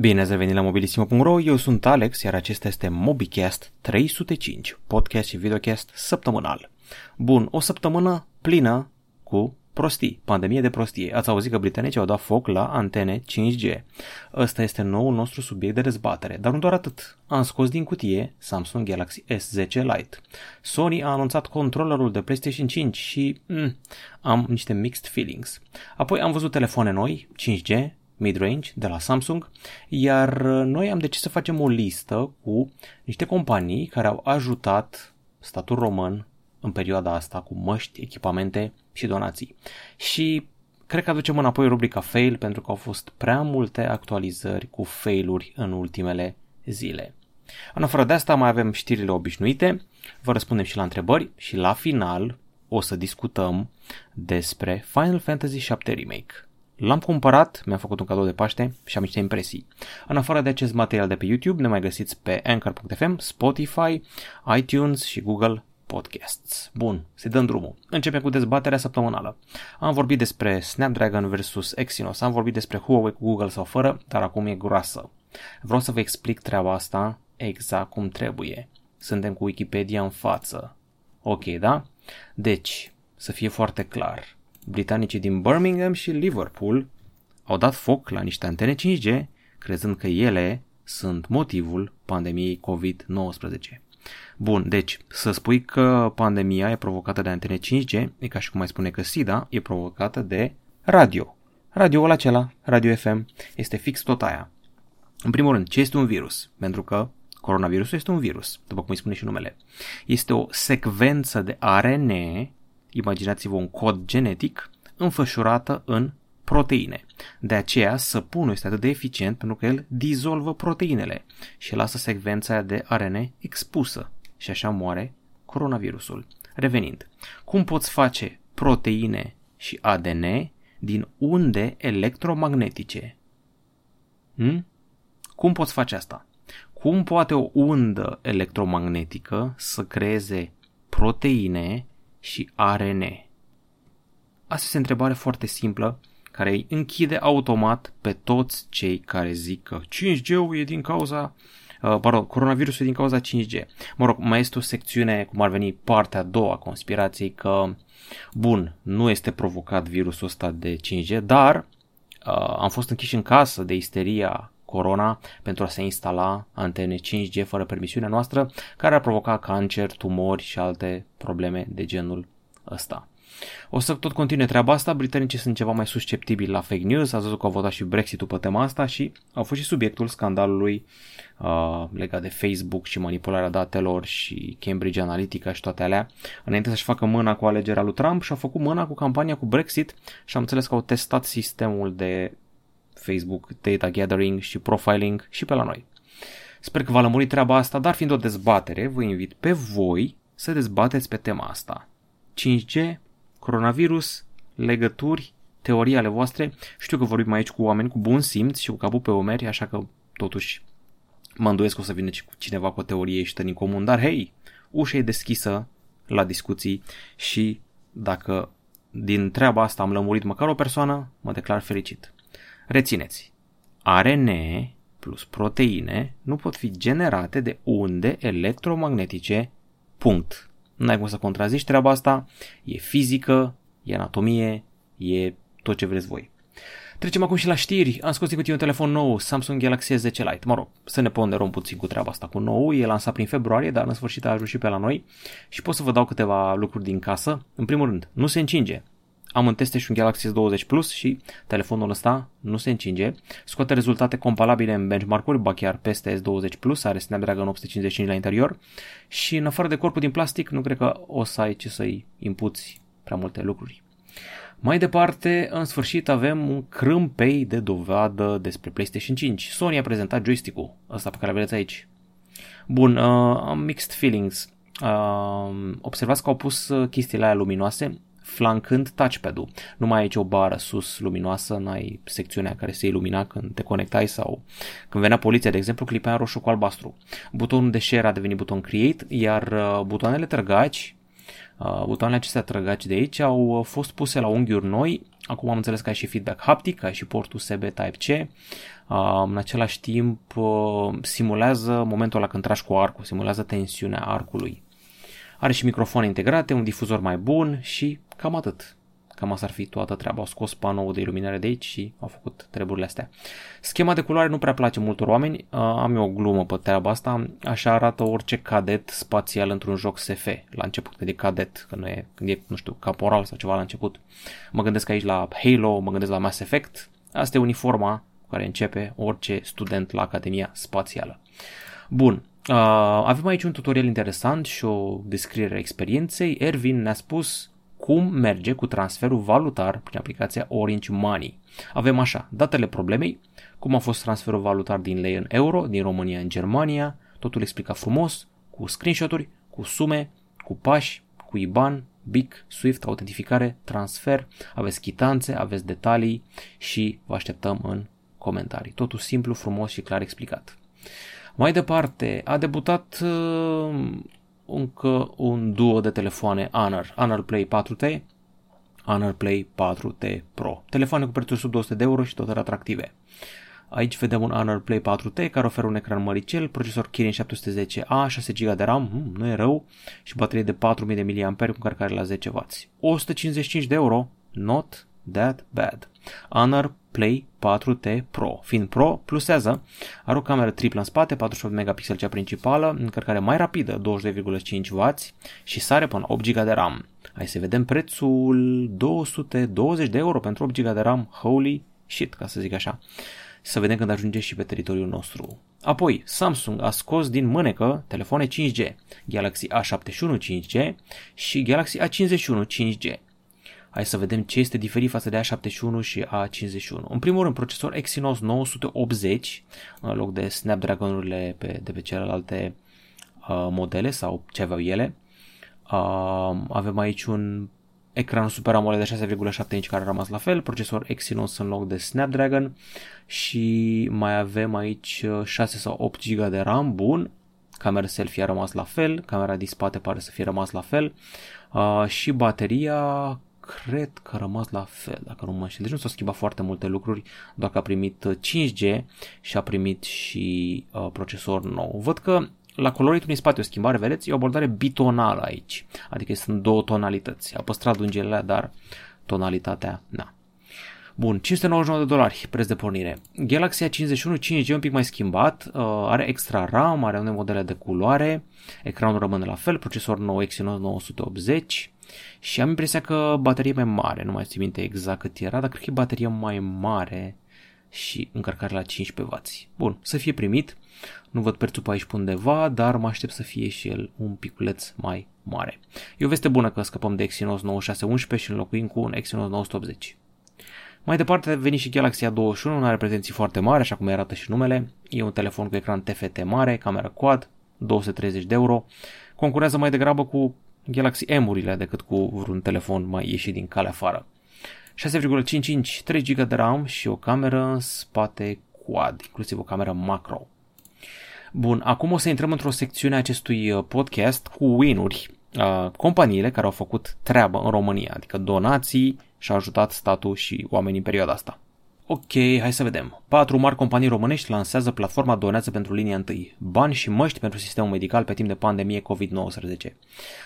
Bine ați revenit la mobilisimo.ro, eu sunt Alex, iar acesta este MobiCast 305, podcast și videocast săptămânal. Bun, o săptămână plină cu prostii, pandemie de prostie. Ați auzit că britanicii au dat foc la antene 5G. Ăsta este noul nostru subiect de dezbatere, dar nu doar atât. Am scos din cutie Samsung Galaxy S10 Lite. Sony a anunțat controllerul de PlayStation 5 și mm, am niște mixed feelings. Apoi am văzut telefoane noi, 5G, mid-range de la Samsung, iar noi am decis să facem o listă cu niște companii care au ajutat statul român în perioada asta cu măști, echipamente și donații. Și cred că aducem înapoi rubrica fail pentru că au fost prea multe actualizări cu failuri în ultimele zile. În afară de asta mai avem știrile obișnuite, vă răspundem și la întrebări și la final o să discutăm despre Final Fantasy VII Remake. L-am cumpărat, mi-a făcut un cadou de Paște și am niște impresii. În afară de acest material de pe YouTube, ne mai găsiți pe Anchor.fm, Spotify, iTunes și Google Podcasts. Bun, să dăm drumul. Începem cu dezbaterea săptămânală. Am vorbit despre Snapdragon versus Exynos, am vorbit despre Huawei cu Google sau fără, dar acum e groasă. Vreau să vă explic treaba asta exact cum trebuie. Suntem cu Wikipedia în față. Ok, da? Deci, să fie foarte clar, britanicii din Birmingham și Liverpool au dat foc la niște antene 5G, crezând că ele sunt motivul pandemiei COVID-19. Bun, deci să spui că pandemia e provocată de antene 5G, e ca și cum mai spune că SIDA e provocată de radio. Radioul acela, Radio FM, este fix tot aia. În primul rând, ce este un virus? Pentru că coronavirusul este un virus, după cum îi spune și numele. Este o secvență de ARN imaginați-vă un cod genetic, înfășurată în proteine. De aceea săpunul este atât de eficient pentru că el dizolvă proteinele și lasă secvența de ARN expusă și așa moare coronavirusul. Revenind, cum poți face proteine și ADN din unde electromagnetice? Hmm? Cum poți face asta? Cum poate o undă electromagnetică să creeze proteine și ARN? Asta este o întrebare foarte simplă care îi închide automat pe toți cei care zic că 5G-ul e din cauza Uh, pardon, coronavirusul e din cauza 5G. Mă rog, mai este o secțiune, cum ar veni partea a doua a conspirației, că, bun, nu este provocat virusul ăsta de 5G, dar uh, am fost închiși în casă de isteria corona pentru a se instala antene 5G fără permisiunea noastră, care ar provoca cancer, tumori și alte probleme de genul ăsta. O să tot continue treaba asta, britanicii sunt ceva mai susceptibili la fake news, ați văzut că au votat și Brexit-ul pe tema asta și au fost și subiectul scandalului uh, legat de Facebook și manipularea datelor și Cambridge Analytica și toate alea, înainte să-și facă mâna cu alegerea lui Trump și au făcut mâna cu campania cu Brexit și am înțeles că au testat sistemul de Facebook data gathering și profiling și pe la noi. Sper că va lămuri treaba asta, dar fiind o dezbatere, vă invit pe voi să dezbateți pe tema asta. 5G, coronavirus, legături, teorii ale voastre. Știu că vorbim aici cu oameni cu bun simț și cu capul pe omeri, așa că totuși mă îndoiesc că o să vină cu cineva cu o teorie și în comun, dar hei, ușa e deschisă la discuții și dacă din treaba asta am lămurit măcar o persoană, mă declar fericit. Rețineți, ARN plus proteine nu pot fi generate de unde electromagnetice, punct. Nu ai cum să contrazici treaba asta, e fizică, e anatomie, e tot ce vreți voi. Trecem acum și la știri. Am scos din cutie un telefon nou, Samsung Galaxy S10 Lite. Mă rog, să ne ponderăm puțin cu treaba asta cu nou. E lansat prin februarie, dar în sfârșit a ajuns și pe la noi. Și pot să vă dau câteva lucruri din casă. În primul rând, nu se încinge. Am în teste și un Galaxy S20 Plus și telefonul ăsta nu se încinge. Scoate rezultate comparabile în benchmark-uri, ba chiar peste S20 Plus, are Snapdragon 855 la interior și în afară de corpul din plastic nu cred că o să ai ce să-i impuți prea multe lucruri. Mai departe, în sfârșit avem un crâmpei de dovadă despre PlayStation 5. Sony a prezentat joystick-ul, ăsta pe care vedeți aici. Bun, uh, am mixed feelings. Uh, observați că au pus uh, chestiile aia luminoase flancând touchpad-ul. Nu mai ai aici o bară sus luminoasă, n-ai secțiunea care se ilumina când te conectai sau când venea poliția, de exemplu, clipea în roșu cu albastru. Butonul de share a devenit buton create, iar uh, butoanele trăgaci, uh, butoanele acestea trăgaci de aici au fost puse la unghiuri noi, acum am înțeles că ai și feedback haptic, ai și port USB Type-C, Uh, în același timp uh, simulează momentul la când tragi cu arcul, simulează tensiunea arcului. Are și microfoane integrate, un difuzor mai bun și cam atât. Cam asta ar fi toată treaba. Au scos panoul de iluminare de aici și au făcut treburile astea. Schema de culoare nu prea place multor oameni. Uh, am eu o glumă pe treaba asta. Așa arată orice cadet spațial într-un joc SF. La început de cadet, că nu e, când e, nu știu, caporal sau ceva la început. Mă gândesc aici la Halo, mă gândesc la Mass Effect. Asta e uniforma cu care începe orice student la Academia Spațială. Bun, Uh, avem aici un tutorial interesant și o descriere a experienței. Ervin ne-a spus cum merge cu transferul valutar prin aplicația Orange Money. Avem așa, datele problemei, cum a fost transferul valutar din lei în euro, din România în Germania, totul explicat frumos, cu screenshot-uri, cu sume, cu pași, cu IBAN, BIC, SWIFT, autentificare, transfer, aveți chitanțe, aveți detalii și vă așteptăm în comentarii. Totul simplu, frumos și clar explicat. Mai departe, a debutat uh, încă un duo de telefoane Honor, Honor Play 4T, Honor Play 4T Pro. Telefoane cu prețuri sub 200 de euro și tot atractive. Aici vedem un Honor Play 4T care oferă un ecran măricel, procesor Kirin 710A, 6 GB de RAM, hmm, nu e rău, și baterie de 4000 mAh cu încărcare la 10W. 155 de euro, not that bad. Honor Play 4T Pro. Fiind Pro, plusează, are o cameră triplă în spate, 48 megapixel cea principală, încărcare mai rapidă, 22,5W și sare până 8 GB de RAM. Hai să vedem prețul 220 de euro pentru 8 GB de RAM, holy shit, ca să zic așa. Să vedem când ajunge și pe teritoriul nostru. Apoi, Samsung a scos din mânecă telefoane 5G, Galaxy A71 5G și Galaxy A51 5G. Hai să vedem ce este diferit față de A71 și A51. În primul rând, procesor Exynos 980 în loc de Snapdragon-urile pe, de pe celelalte uh, modele sau ce aveau ele. Uh, avem aici un ecran Super AMOLED de 6,7 inch care a rămas la fel, procesor Exynos în loc de Snapdragon și mai avem aici 6 uh, sau 8 GB de RAM, bun, camera selfie a rămas la fel, camera din spate pare să fie rămas la fel uh, și bateria cred că a rămas la fel, dacă nu mă înșel. Deci nu s-au schimbat foarte multe lucruri, doar că a primit 5G uh, și a primit și uh, procesor nou. Văd că la coloritul din spate o schimbare, vedeți, e o abordare bitonală aici, adică sunt două tonalități. A păstrat lungile dar tonalitatea, na. Bun, 599 de dolari, preț de pornire. Galaxy A51 5G un pic mai schimbat, uh, are extra RAM, are unele modele de culoare, ecranul rămâne la fel, procesor nou Exynos 980, și am impresia că bateria e mai mare, nu mai țin minte exact cât era, dar cred că e bateria mai mare și încărcare la 15W. Bun, să fie primit, nu văd prețul pe aici pe undeva, dar mă aștept să fie și el un piculeț mai mare. E o veste bună că scăpăm de Exynos 9611 și înlocuim cu un Exynos 980. Mai departe a venit și Galaxy A21, nu are pretenții foarte mari, așa cum arată și numele. E un telefon cu ecran TFT mare, cameră quad, 230 de euro. Concurează mai degrabă cu Galaxy M-urile decât cu vreun telefon mai ieșit din calea afară. 6,5 inch, 3 GB de RAM și o cameră în spate quad, inclusiv o cameră macro. Bun, acum o să intrăm într-o secțiune a acestui uh, podcast cu win-uri, uh, companiile care au făcut treabă în România, adică donații și au ajutat statul și oamenii în perioada asta. Ok, hai să vedem. Patru mari companii românești lansează platforma Donează pentru linia 1. Bani și măști pentru sistemul medical pe timp de pandemie COVID-19.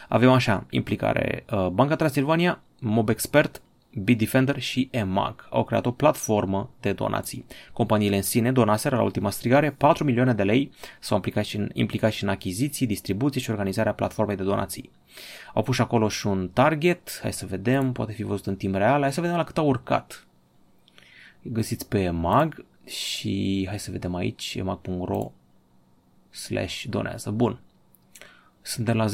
Avem așa, implicare uh, Banca Transilvania, MobExpert, Bitdefender și EMAG au creat o platformă de donații. Companiile în sine donaseră la ultima strigare 4 milioane de lei, s-au implicat și, în, implicat și în achiziții, distribuții și organizarea platformei de donații. Au pus acolo și un target, hai să vedem, poate fi văzut în timp real, hai să vedem la cât au urcat găsiți pe EMAG și hai să vedem aici emag.ro slash donează. Bun. Suntem la 10%,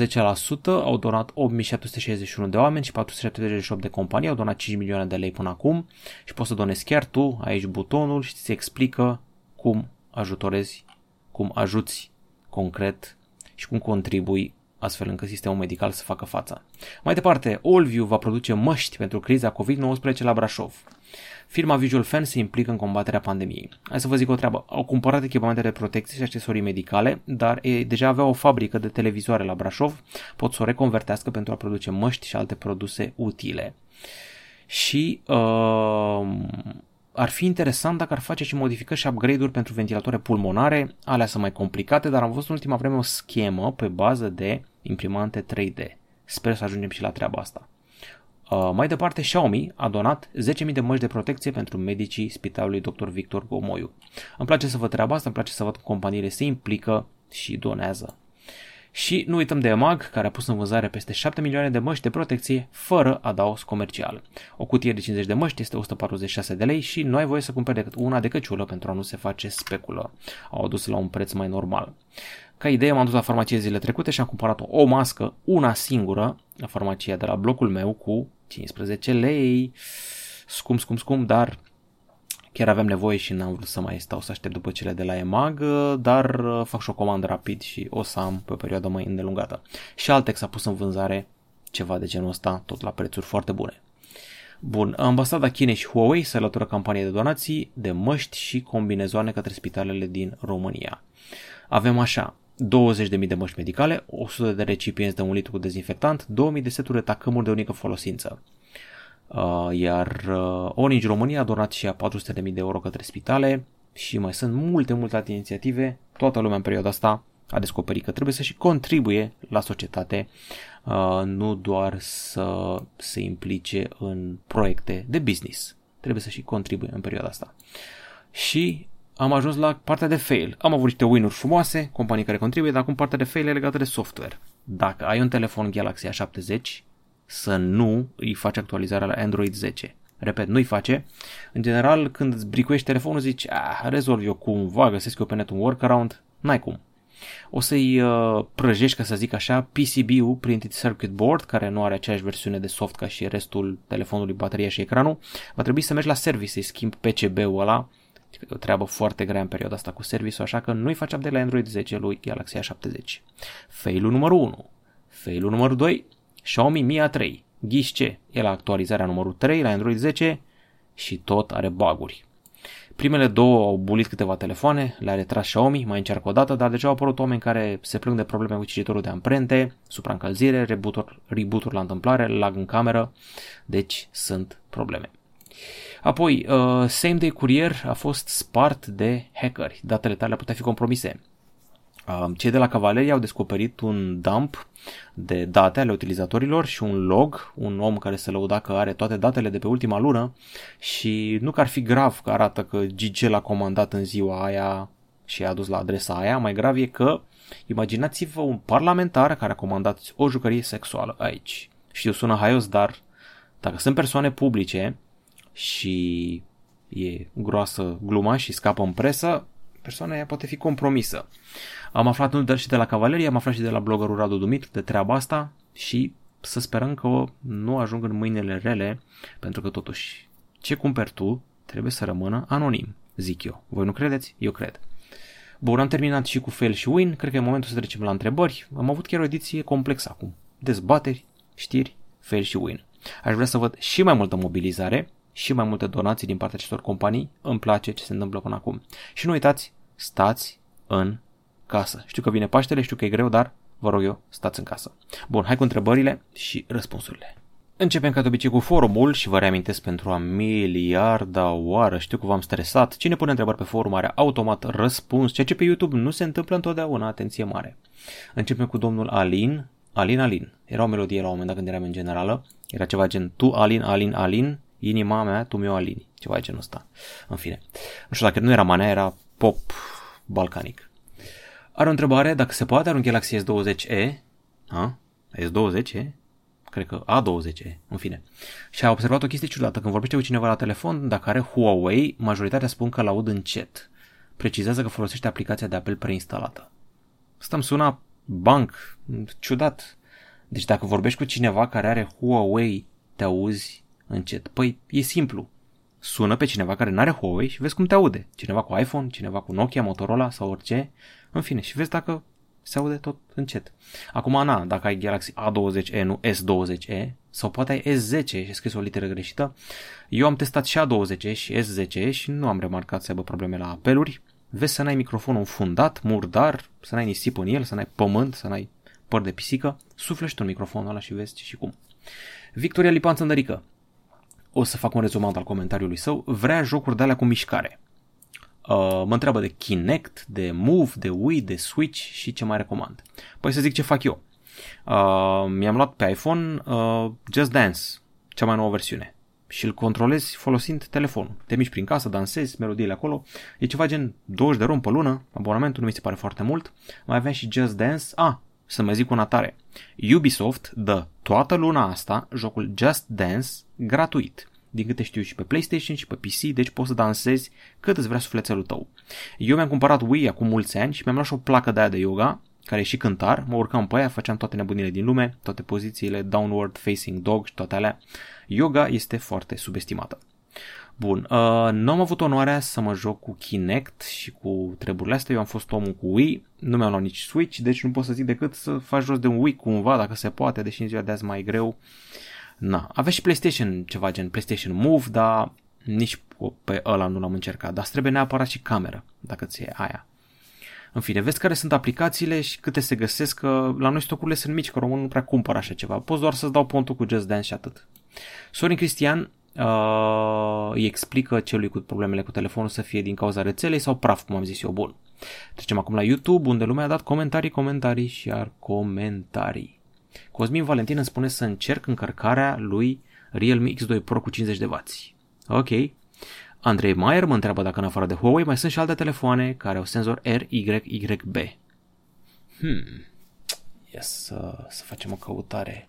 au donat 8761 de oameni și 478 de companii, au donat 5 milioane de lei până acum și poți să donezi chiar tu, aici butonul și ți explică cum ajutorezi, cum ajuți concret și cum contribui astfel încât sistemul medical să facă fața. Mai departe, Allview va produce măști pentru criza COVID-19 la Brașov. Firma Visual Fan se implică în combaterea pandemiei. Hai să vă zic o treabă. Au cumpărat echipamente de protecție și accesorii medicale, dar e, deja avea o fabrică de televizoare la Brașov, pot să o reconvertească pentru a produce măști și alte produse utile. Și uh, ar fi interesant dacă ar face și modificări și upgrade-uri pentru ventilatoare pulmonare, alea sunt mai complicate, dar am văzut în ultima vreme o schemă pe bază de imprimante 3D. Sper să ajungem și la treaba asta. Uh, mai departe, Xiaomi a donat 10.000 de măști de protecție pentru medicii spitalului Dr. Victor Gomoiu. Îmi place să văd treaba asta, îmi place să văd cum companiile se implică și donează. Și nu uităm de EMAG, care a pus în vânzare peste 7 milioane de măști de protecție fără adaos comercial. O cutie de 50 de măști este 146 de lei și nu ai voie să cumperi decât una de căciulă pentru a nu se face speculă. Au adus la un preț mai normal. Ca idee m-am dus la farmacie zile trecute și am cumpărat o mască, una singură, la farmacia de la blocul meu cu 15 lei. Scum, scum, scum, dar chiar aveam nevoie și n-am vrut să mai stau să aștept după cele de la EMAG, dar uh, fac și o comandă rapid și o să am pe o perioadă mai îndelungată. Și Altex a pus în vânzare ceva de genul ăsta, tot la prețuri foarte bune. Bun, ambasada Chinei și Huawei se alătură campanie de donații de măști și combinezoane către spitalele din România. Avem așa, 20.000 de măști medicale, 100 de recipienți de un litru cu dezinfectant, 2000 de seturi de tacâmuri de unică folosință. Uh, iar uh, Orange România a donat și a 400.000 de euro către spitale și mai sunt multe, multe alte inițiative. Toată lumea în perioada asta a descoperit că trebuie să și contribuie la societate, uh, nu doar să se implice în proiecte de business. Trebuie să și contribuie în perioada asta. Și am ajuns la partea de fail. Am avut niște win-uri frumoase, companii care contribuie, dar acum partea de fail e legată de software. Dacă ai un telefon Galaxy A70, să nu îi faci actualizarea la Android 10. Repet, nu-i face. În general, când îți bricuiești telefonul, zici, ah, rezolv eu cumva, găsesc eu pe net un workaround, n-ai cum. O să-i uh, prăjești, ca să zic așa, PCB-ul, Printed Circuit Board, care nu are aceeași versiune de soft ca și restul telefonului, bateria și ecranul. Va trebui să mergi la service să-i schimbi PCB-ul ăla, o treabă foarte grea în perioada asta cu serviciul, așa că nu-i faci update la Android 10 lui Galaxy A70. Failul numărul 1. Failul numărul 2. Xiaomi Mi A3. Ghiși ce? E la actualizarea numărul 3 la Android 10 și tot are baguri. Primele două au bulit câteva telefoane, le-a retras Xiaomi, mai încearcă o dată, dar deja au apărut oameni care se plâng de probleme cu cititorul de amprente, supraîncălzire, reboot-uri, reboot la întâmplare, lag în cameră, deci sunt probleme. Apoi, uh, Same Day Courier a fost spart de hackeri. Datele tale putea fi compromise. Uh, cei de la Cavaleria au descoperit un dump de date ale utilizatorilor și un log, un om care se lăuda că are toate datele de pe ultima lună și nu că ar fi grav că arată că GG l-a comandat în ziua aia și a dus la adresa aia, mai grav e că imaginați-vă un parlamentar care a comandat o jucărie sexuală aici. Știu, sună haios, dar dacă sunt persoane publice și e groasă gluma și scapă în presă, persoana aia poate fi compromisă. Am aflat nu doar și de la Cavalerie, am aflat și de la bloggerul Radu Dumitru de treaba asta și să sperăm că nu ajung în mâinile rele, pentru că totuși ce cumperi tu trebuie să rămână anonim, zic eu. Voi nu credeți? Eu cred. Bun, am terminat și cu fail și win, cred că e momentul să trecem la întrebări. Am avut chiar o ediție complexă acum. Dezbateri, știri, fail și win. Aș vrea să văd și mai multă mobilizare, și mai multe donații din partea acestor companii. Îmi place ce se întâmplă până acum. Și nu uitați, stați în casă. Știu că vine Paștele, știu că e greu, dar vă rog eu, stați în casă. Bun, hai cu întrebările și răspunsurile. Începem ca de obicei cu forumul și vă reamintesc pentru a miliarda oară, știu că v-am stresat, cine pune întrebări pe forum are automat răspuns, ceea ce pe YouTube nu se întâmplă întotdeauna, atenție mare. Începem cu domnul Alin, Alin Alin, era o melodie la un moment dat când eram în generală, era ceva gen tu Alin Alin Alin, inima mea, tu mi-o alini, ceva de genul ăsta. În fine, nu știu dacă nu era manea, era pop balcanic. Are o întrebare dacă se poate are un Galaxy S20e, a? S20e? Cred că A20e, în fine. Și a observat o chestie ciudată. Când vorbește cu cineva la telefon, dacă are Huawei, majoritatea spun că l-aud în chat. Precizează că folosește aplicația de apel preinstalată. Asta suna banc, ciudat. Deci dacă vorbești cu cineva care are Huawei, te auzi încet. Păi e simplu. Sună pe cineva care nu are Huawei și vezi cum te aude. Cineva cu iPhone, cineva cu Nokia, Motorola sau orice. În fine, și vezi dacă se aude tot încet. Acum, Ana, dacă ai Galaxy A20e, nu S20e, sau poate ai S10 și scris o literă greșită, eu am testat și A20e și S10e și nu am remarcat să aibă probleme la apeluri. Vezi să n-ai microfonul fundat, murdar, să n-ai nisip în el, să n-ai pământ, să n-ai păr de pisică, suflește un microfonul ăla și vezi ce și cum. Victoria Lipan Țăndărică, o să fac un rezumat al comentariului său, vrea jocuri de alea cu mișcare. Uh, mă întreabă de Kinect, de Move, de Wii, de Switch și ce mai recomand. Păi să zic ce fac eu. Uh, mi-am luat pe iPhone uh, Just Dance, cea mai nouă versiune și îl controlezi folosind telefonul. Te miști prin casă, dansezi, melodiile acolo. E ceva gen 20 de rom pe lună, abonamentul nu mi se pare foarte mult. Mai avem și Just Dance. Ah, să mai zic una tare. Ubisoft dă toată luna asta jocul Just Dance gratuit. Din câte știu și pe PlayStation și pe PC, deci poți să dansezi cât îți vrea sufletelul tău. Eu mi-am cumpărat Wii acum mulți ani și mi-am luat și o placă de aia de yoga, care e și cântar, mă urcam pe aia, făceam toate nebunile din lume, toate pozițiile, downward facing dog și toate alea. Yoga este foarte subestimată. Bun, uh, nu am avut onoarea să mă joc cu Kinect și cu treburile astea, eu am fost omul cu Wii, nu mi-am luat nici Switch, deci nu pot să zic decât să faci jos de un Wii cumva, dacă se poate, deși în ziua de azi mai greu. Na, avea și PlayStation ceva gen PlayStation Move, dar nici pe ăla nu l-am încercat, dar trebuie neapărat și cameră, dacă ți e aia. În fine, vezi care sunt aplicațiile și câte se găsesc, că la noi stocurile sunt mici, că românul nu prea cumpără așa ceva. Poți doar să-ți dau pontul cu Just Dance și atât. Sorin Cristian uh, îi explică celui cu problemele cu telefonul să fie din cauza rețelei sau praf, cum am zis eu, bun. Trecem acum la YouTube, unde lumea a dat comentarii, comentarii și ar comentarii. Cosmin Valentin îmi spune să încerc încărcarea lui Realme X2 Pro cu 50W. Ok. Andrei Maier mă întreabă dacă în afară de Huawei mai sunt și alte telefoane care au senzor RYYB. Hmm. Ia să, să facem o căutare.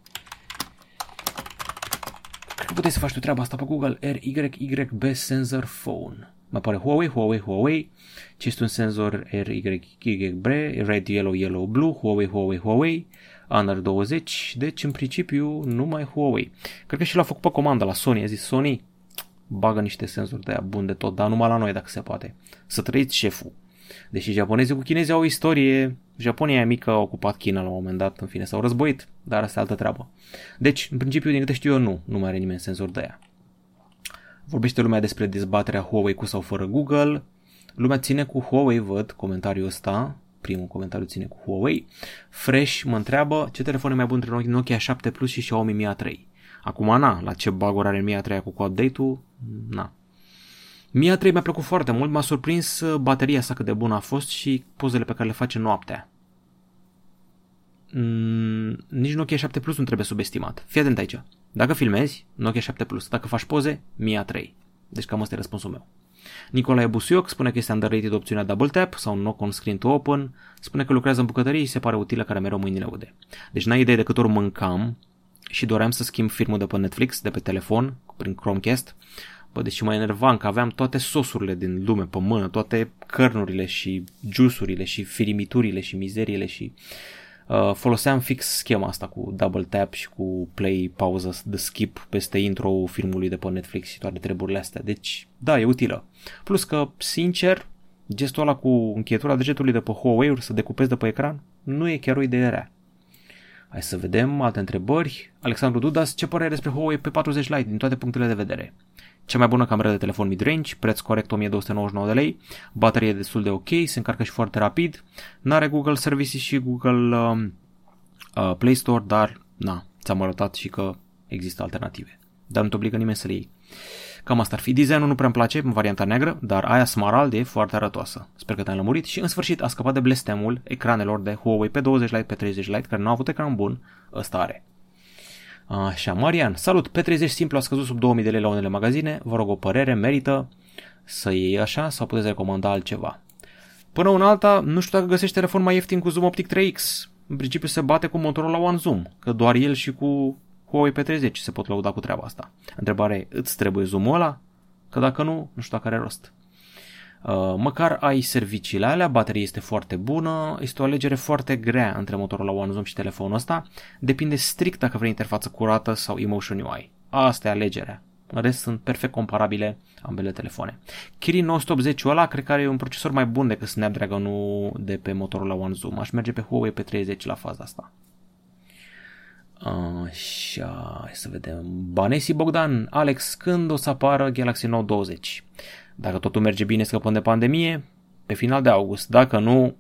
Cred că puteai să faci tu treaba asta pe Google. RYYB Sensor Phone. Mă apare Huawei, Huawei, Huawei. Ce este un senzor RYYB, Red, Yellow, Yellow, Blue, Huawei, Huawei, Huawei. Honor 20, deci în principiu numai Huawei. Cred că și l-a făcut pe comandă la Sony, a zis Sony, bagă niște senzori de aia bun de tot, dar numai la noi dacă se poate. Să trăiți șeful. Deși japonezii cu chinezii au o istorie, Japonia e mică a ocupat China la un moment dat, în fine, s-au războit, dar asta e altă treabă. Deci, în principiu, din câte știu eu, nu, nu mai are nimeni senzor de aia. Vorbește lumea despre dezbaterea Huawei cu sau fără Google. Lumea ține cu Huawei, văd comentariul ăsta, primul comentariu ține cu Huawei. Fresh mă întreabă ce telefon e mai bun între Nokia 7 Plus și Xiaomi Mi A3. Acum, na, la ce baguri are Mi A3 cu update-ul, na. Mi A3 mi-a plăcut foarte mult, m-a surprins uh, bateria sa cât de bună a fost și pozele pe care le face noaptea. Mm, nici Nokia 7 Plus nu trebuie subestimat. Fii atent aici. Dacă filmezi, Nokia 7 Plus. Dacă faci poze, Mi A3. Deci cam asta e răspunsul meu. Nicolae Busuioc spune că este underrated opțiunea Double Tap sau Knock on Screen to Open. Spune că lucrează în bucătărie și se pare utilă care mereu mâinile ude. Deci n-ai idee de cât ori mâncam și doream să schimb filmul de pe Netflix, de pe telefon, prin Chromecast. Bă, deci mă enervam că aveam toate sosurile din lume pe mână, toate cărnurile și jusurile și firimiturile și mizeriile și uh, foloseam fix schema asta cu double tap și cu play, pauză, de skip peste intro filmului de pe Netflix și toate treburile astea. Deci, da, e utilă. Plus că, sincer, gestul ăla cu încheietura degetului de pe Huawei-uri să decupezi de pe ecran nu e chiar o idee rea. Hai să vedem alte întrebări. Alexandru Dudas, ce părere despre Huawei P40 Lite din toate punctele de vedere? Cea mai bună cameră de telefon mid-range, preț corect 1299 de lei, baterie destul de ok, se încarcă și foarte rapid, n-are Google Services și Google uh, uh, Play Store, dar na, ți-am arătat și că există alternative. Dar nu te obligă nimeni să le iei. Cam asta ar fi. Designul nu prea îmi place în varianta neagră, dar aia smarald e foarte arătoasă. Sper că te-am lămurit și în sfârșit a scăpat de blestemul ecranelor de Huawei pe 20 Lite, pe 30 Lite, care nu au avut ecran bun, ăsta are. Așa, Marian, salut, pe 30 simplu a scăzut sub 2000 de lei la unele magazine, vă rog o părere, merită să iei așa sau puteți recomanda altceva. Până un alta, nu știu dacă găsești telefon mai ieftin cu zoom optic 3X. În principiu se bate cu Motorola One Zoom, că doar el și cu Huawei P30 se pot lăuda cu treaba asta. Întrebarea e, îți trebuie zoom ăla? Că dacă nu, nu știu dacă are rost. Uh, măcar ai serviciile alea, bateria este foarte bună, este o alegere foarte grea între Motorola One Zoom și telefonul ăsta, depinde strict dacă vrei interfață curată sau Emotion UI. Asta e alegerea. În rest sunt perfect comparabile ambele telefoane. Kirin 980 ăla cred că are un procesor mai bun decât Snapdragon-ul de pe Motorola One Zoom. Aș merge pe Huawei P30 la faza asta. Așa, hai să vedem. Banesi Bogdan, Alex, când o să apară Galaxy Note 20? Dacă totul merge bine, scăpăm de pandemie, pe final de august. Dacă nu,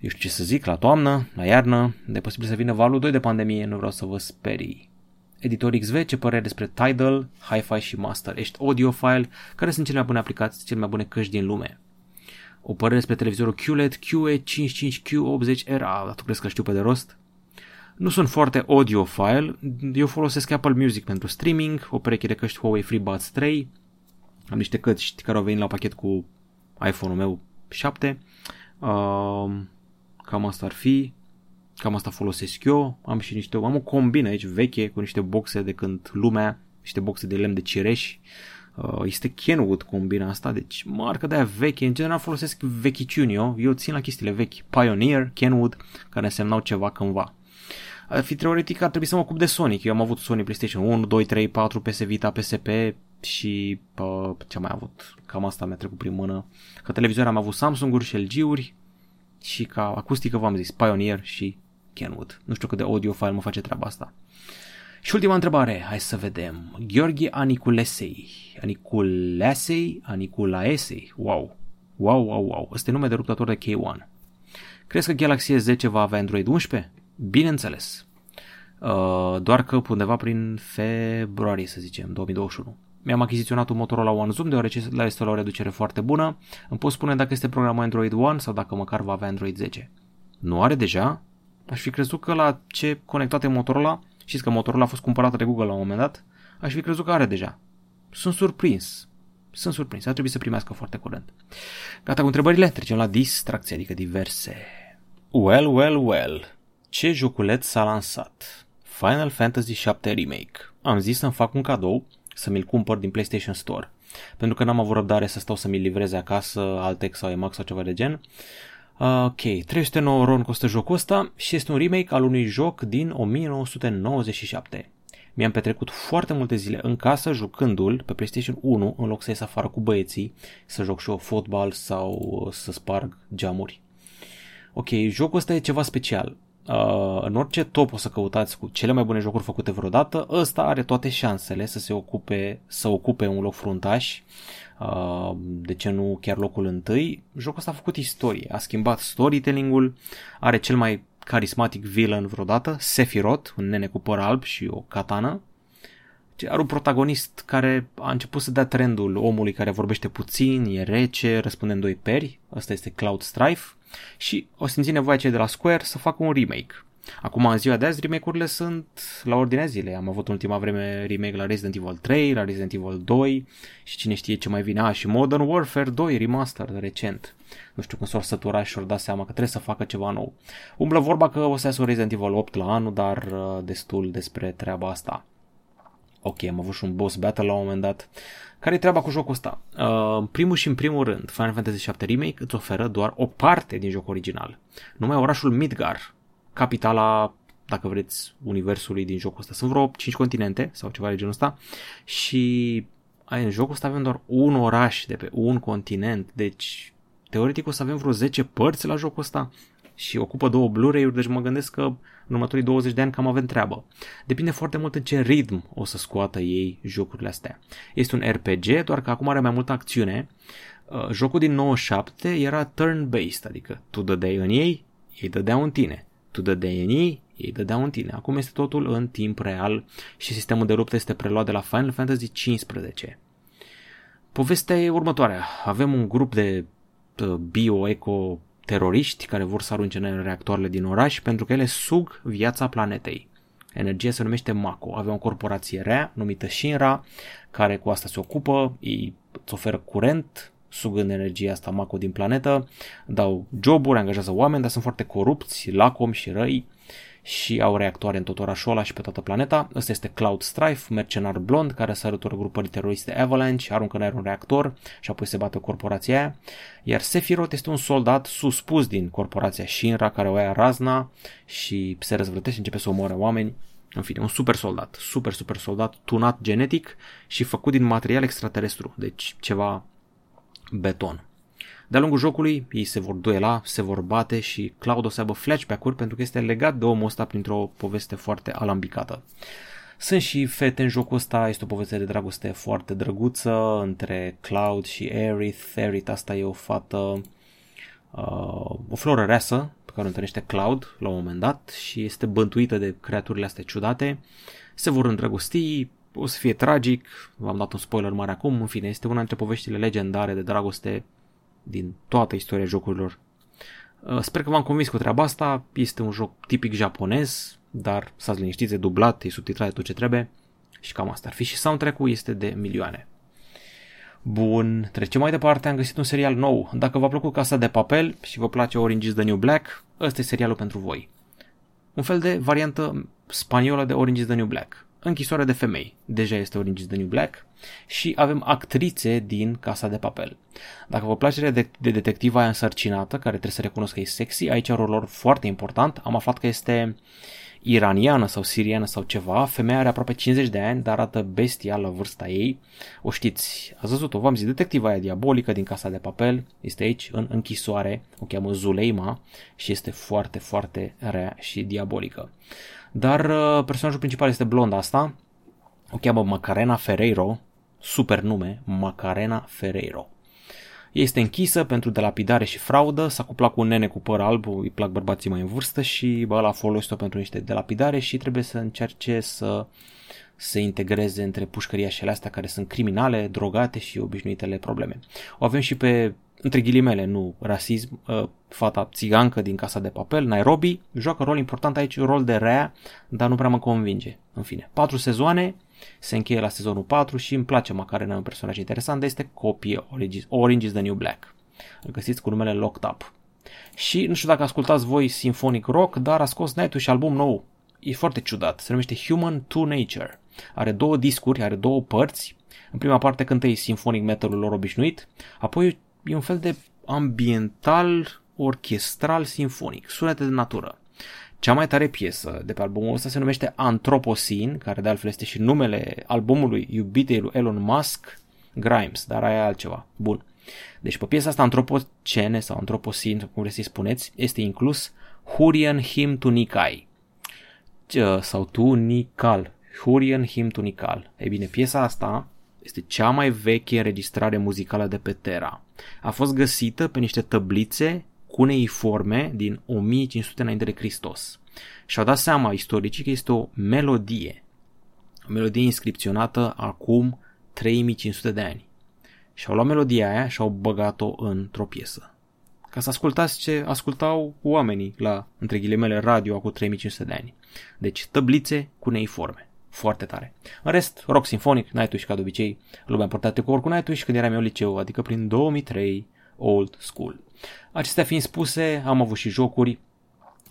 eu știu ce să zic, la toamnă, la iarnă, de posibil să vină valul 2 de pandemie, nu vreau să vă sperii. Editor XV, ce părere despre Tidal, Hi-Fi și Master? Ești audiophile? Care sunt cele mai bune aplicații, cele mai bune căști din lume? O părere despre televizorul QLED QE55Q80RA, dar tu crezi că știu pe de rost? Nu sunt foarte audiophile, eu folosesc Apple Music pentru streaming, o pereche de căști Huawei FreeBuds 3, am niște căști care au venit la pachet cu iPhone-ul meu 7, uh, cam asta ar fi, cam asta folosesc eu, am și niște, am o combină aici veche cu niște boxe de când lumea, niște boxe de lemn de cireș, uh, este Kenwood combina asta, deci marca de aia veche, în general folosesc vechiciuni eu, eu țin la chestiile vechi, Pioneer, Kenwood, care însemnau ceva cândva. Ar fi teoretic ar trebui să mă ocup de Sonic, eu am avut Sony PlayStation 1, 2, 3, 4, PS Vita, PSP și uh, ce am mai avut, cam asta mi-a trecut prin mână. Ca televizor am avut Samsung-uri și LG-uri și ca acustică v-am zis Pioneer și Kenwood. Nu știu cât de audiophile mă face treaba asta. Și ultima întrebare, hai să vedem. Gheorghe Aniculesei. Aniculesei? Aniculaesei. Wow. Wow, wow, wow. Este nume de ruptător de K1. Crezi că Galaxy S10 va avea Android 11? Bineînțeles. Uh, doar că undeva prin februarie, să zicem, 2021. Mi-am achiziționat un Motorola One Zoom deoarece la este la o reducere foarte bună. Îmi pot spune dacă este programul Android One sau dacă măcar va avea Android 10. Nu are deja? Aș fi crezut că la ce conectate Motorola, știți că Motorola a fost cumpărată de Google la un moment dat, aș fi crezut că are deja. Sunt surprins. Sunt surprins. Ar trebui să primească foarte curând. Gata cu întrebările? Trecem la distracție, adică diverse. Well, well, well. Ce joculeț s-a lansat? Final Fantasy VII Remake. Am zis să-mi fac un cadou, să mi-l cumpăr din PlayStation Store. Pentru că n-am avut răbdare să stau să mi-l livreze acasă, Altex sau Emax sau ceva de gen. Ok, 309 ron costă jocul ăsta și este un remake al unui joc din 1997. Mi-am petrecut foarte multe zile în casă jucându-l pe PlayStation 1 în loc să ies afară cu băieții, să joc și eu fotbal sau să sparg geamuri. Ok, jocul ăsta e ceva special. Uh, în orice top o să căutați cu cele mai bune jocuri făcute vreodată, ăsta are toate șansele să se ocupe, să ocupe un loc fruntaș, uh, de ce nu chiar locul întâi. Jocul ăsta a făcut istorie, a schimbat storytelling-ul, are cel mai carismatic villain vreodată, Sephiroth, un nene cu păr alb și o katana, are un protagonist care a început să dea trendul omului care vorbește puțin, e rece, răspunde în doi peri, ăsta este Cloud Strife, și o simți nevoia cei de la Square să facă un remake. Acum, în ziua de azi, remake-urile sunt la ordinea zilei. Am avut în ultima vreme remake la Resident Evil 3, la Resident Evil 2 și cine știe ce mai vine. A, și Modern Warfare 2 remaster recent. Nu știu cum s-au săturat și au dat seama că trebuie să facă ceva nou. Umblă vorba că o să iasă Resident Evil 8 la anul, dar uh, destul despre treaba asta. Ok, am avut și un boss battle la un moment dat. Care e treaba cu jocul ăsta? Uh, în primul și în primul rând, Final Fantasy VII Remake îți oferă doar o parte din jocul original. Numai orașul Midgar, capitala, dacă vreți, universului din jocul ăsta. Sunt vreo 5 continente sau ceva de genul ăsta și în jocul ăsta avem doar un oraș de pe un continent, deci teoretic o să avem vreo 10 părți la jocul ăsta și ocupă două Blu-ray-uri, deci mă gândesc că în următorii 20 de ani cam avem treabă. Depinde foarte mult în ce ritm o să scoată ei jocurile astea. Este un RPG, doar că acum are mai multă acțiune. Uh, jocul din 97 era turn-based, adică tu dădeai în ei, ei dădeau în tine. Tu dădeai în ei, ei dădeau în tine. Acum este totul în timp real și sistemul de luptă este preluat de la Final Fantasy 15. Povestea e următoarea. Avem un grup de uh, bio-eco teroriști care vor să arunce în reactoarele din oraș pentru că ele sug viața planetei. Energia se numește Mako. Avea o corporație rea numită Shinra care cu asta se ocupă, îi îți oferă curent, sugând energia asta Mako din planetă, dau joburi, angajează oameni, dar sunt foarte corupți, lacom și răi și au reactoare în tot orașul ăla și pe toată planeta. Ăsta este Cloud Strife, mercenar blond care se alătură grupării teroriste Avalanche, aruncă în aer un reactor și apoi se bate corporația aia. Iar Sephiroth este un soldat suspus din corporația Shinra care o ia razna și se răzvrătește și începe să omoare oameni. În fine, un super soldat, super, super soldat, tunat genetic și făcut din material extraterestru, deci ceva beton. De-a lungul jocului, ei se vor duela, se vor bate și Cloud o să aibă flashback-uri pentru că este legat de omul ăsta printr-o poveste foarte alambicată. Sunt și fete în jocul ăsta, este o poveste de dragoste foarte drăguță între Cloud și Aerith. Aerith asta e o fată, uh, o floră reasă pe care o întâlnește Cloud la un moment dat și este bântuită de creaturile astea ciudate. se vor îndrăgosti, o să fie tragic, v-am dat un spoiler mare acum, în fine, este una dintre poveștile legendare de dragoste din toată istoria jocurilor. Uh, sper că v-am convins cu treaba asta, este un joc tipic japonez, dar să ți liniștiți, e dublat, e subtitrat, e tot ce trebuie și cam asta ar fi și soundtrack-ul este de milioane. Bun, trecem mai departe, am găsit un serial nou. Dacă v-a plăcut Casa de Papel și vă place Orange is the New Black, ăsta e serialul pentru voi. Un fel de variantă spaniolă de Orange is the New Black. Închisoare de femei, deja este Orange is the New Black, și avem actrițe din Casa de Papel. Dacă vă place de, de detectiva aia însărcinată, care trebuie să recunosc că e sexy, aici are un rol foarte important. Am aflat că este uh, iraniană sau siriană sau ceva, femeia are aproape 50 de ani, dar arată bestial la vârsta ei. O știți, ați văzut-o, v-am zis, detectiva aia diabolică din Casa de Papel, este aici în închisoare, o cheamă Zuleima și este foarte, foarte rea și diabolică. Dar uh, personajul principal este blonda asta, o cheamă Macarena Ferreiro, super nume, Macarena Ferreiro. Este închisă pentru delapidare și fraudă, s-a cuplat cu un nene cu păr alb, îi plac bărbații mai în vârstă și bă, ăla folosit-o pentru niște delapidare și trebuie să încerce să se integreze între pușcăriașele astea care sunt criminale, drogate și obișnuitele probleme. O avem și pe, între ghilimele, nu rasism, ă, fata țigancă din Casa de Papel, Nairobi, joacă rol important aici, un rol de rea, dar nu prea mă convinge. În fine, patru sezoane, se încheie la sezonul 4 și îmi place Macarena, un personaj interesant, este copie Orange is the New Black. Îl găsiți cu numele Locked Up. Și nu știu dacă ascultați voi Symphonic Rock, dar a scos Night și album nou. E foarte ciudat, se numește Human to Nature. Are două discuri, are două părți. În prima parte cântă ei Symphonic metalul lor obișnuit, apoi e un fel de ambiental, orchestral, sinfonic, sunete de natură. Cea mai tare piesă de pe albumul ăsta se numește Anthropocene, care de altfel este și numele albumului iubitei lui Elon Musk, Grimes, dar aia e altceva. Bun. Deci pe piesa asta Anthropocene sau Anthropocene, cum vreți să-i spuneți, este inclus Hurrian Hymn to Nikai. Sau tu Nikal. Hurrian Hymn to Nikal. Ei bine, piesa asta este cea mai veche înregistrare muzicală de pe Terra. A fost găsită pe niște tăblițe cuneiforme din 1500 înainte de Hristos. Și-au dat seama istoricii că este o melodie. O melodie inscripționată acum 3500 de ani. Și au luat melodia aia și au băgat-o într-o piesă. Ca să ascultați ce ascultau oamenii la, între ghilimele, radio acum 3500 de ani. Deci tăblițe cuneiforme. Foarte tare. În rest, rock sinfonic, Nightwish ca de obicei, lumea portate cu ori cu Nightwish când eram eu liceu, adică prin 2003, old school. Acestea fiind spuse, am avut și jocuri,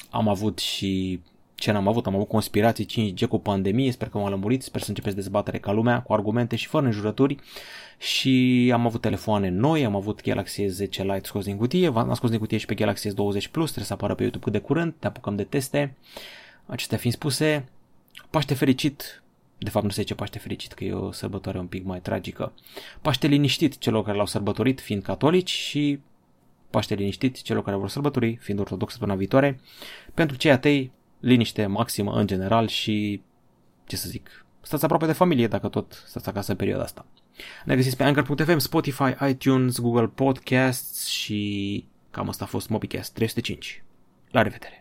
am avut și ce n-am avut, am avut conspirații 5G cu pandemie, sper că m-am lămurit, sper să începeți dezbatere ca lumea, cu argumente și fără înjurături și am avut telefoane noi, am avut Galaxy S10 Lite scos din cutie, am scos din cutie și pe Galaxy S20 Plus, trebuie să apară pe YouTube cât de curând, ne apucăm de teste. Acestea fiind spuse, Paște fericit, de fapt nu se zice Paște fericit, că e o sărbătoare un pic mai tragică. Paște liniștit celor care l-au sărbătorit fiind catolici și Paște liniștit celor care vor sărbători, fiind ortodox până viitoare. Pentru cei atei, liniște maximă în general și, ce să zic, stați aproape de familie dacă tot stați acasă în perioada asta. Ne găsiți pe Anchor.fm, Spotify, iTunes, Google Podcasts și cam asta a fost MobiCast 305. La revedere!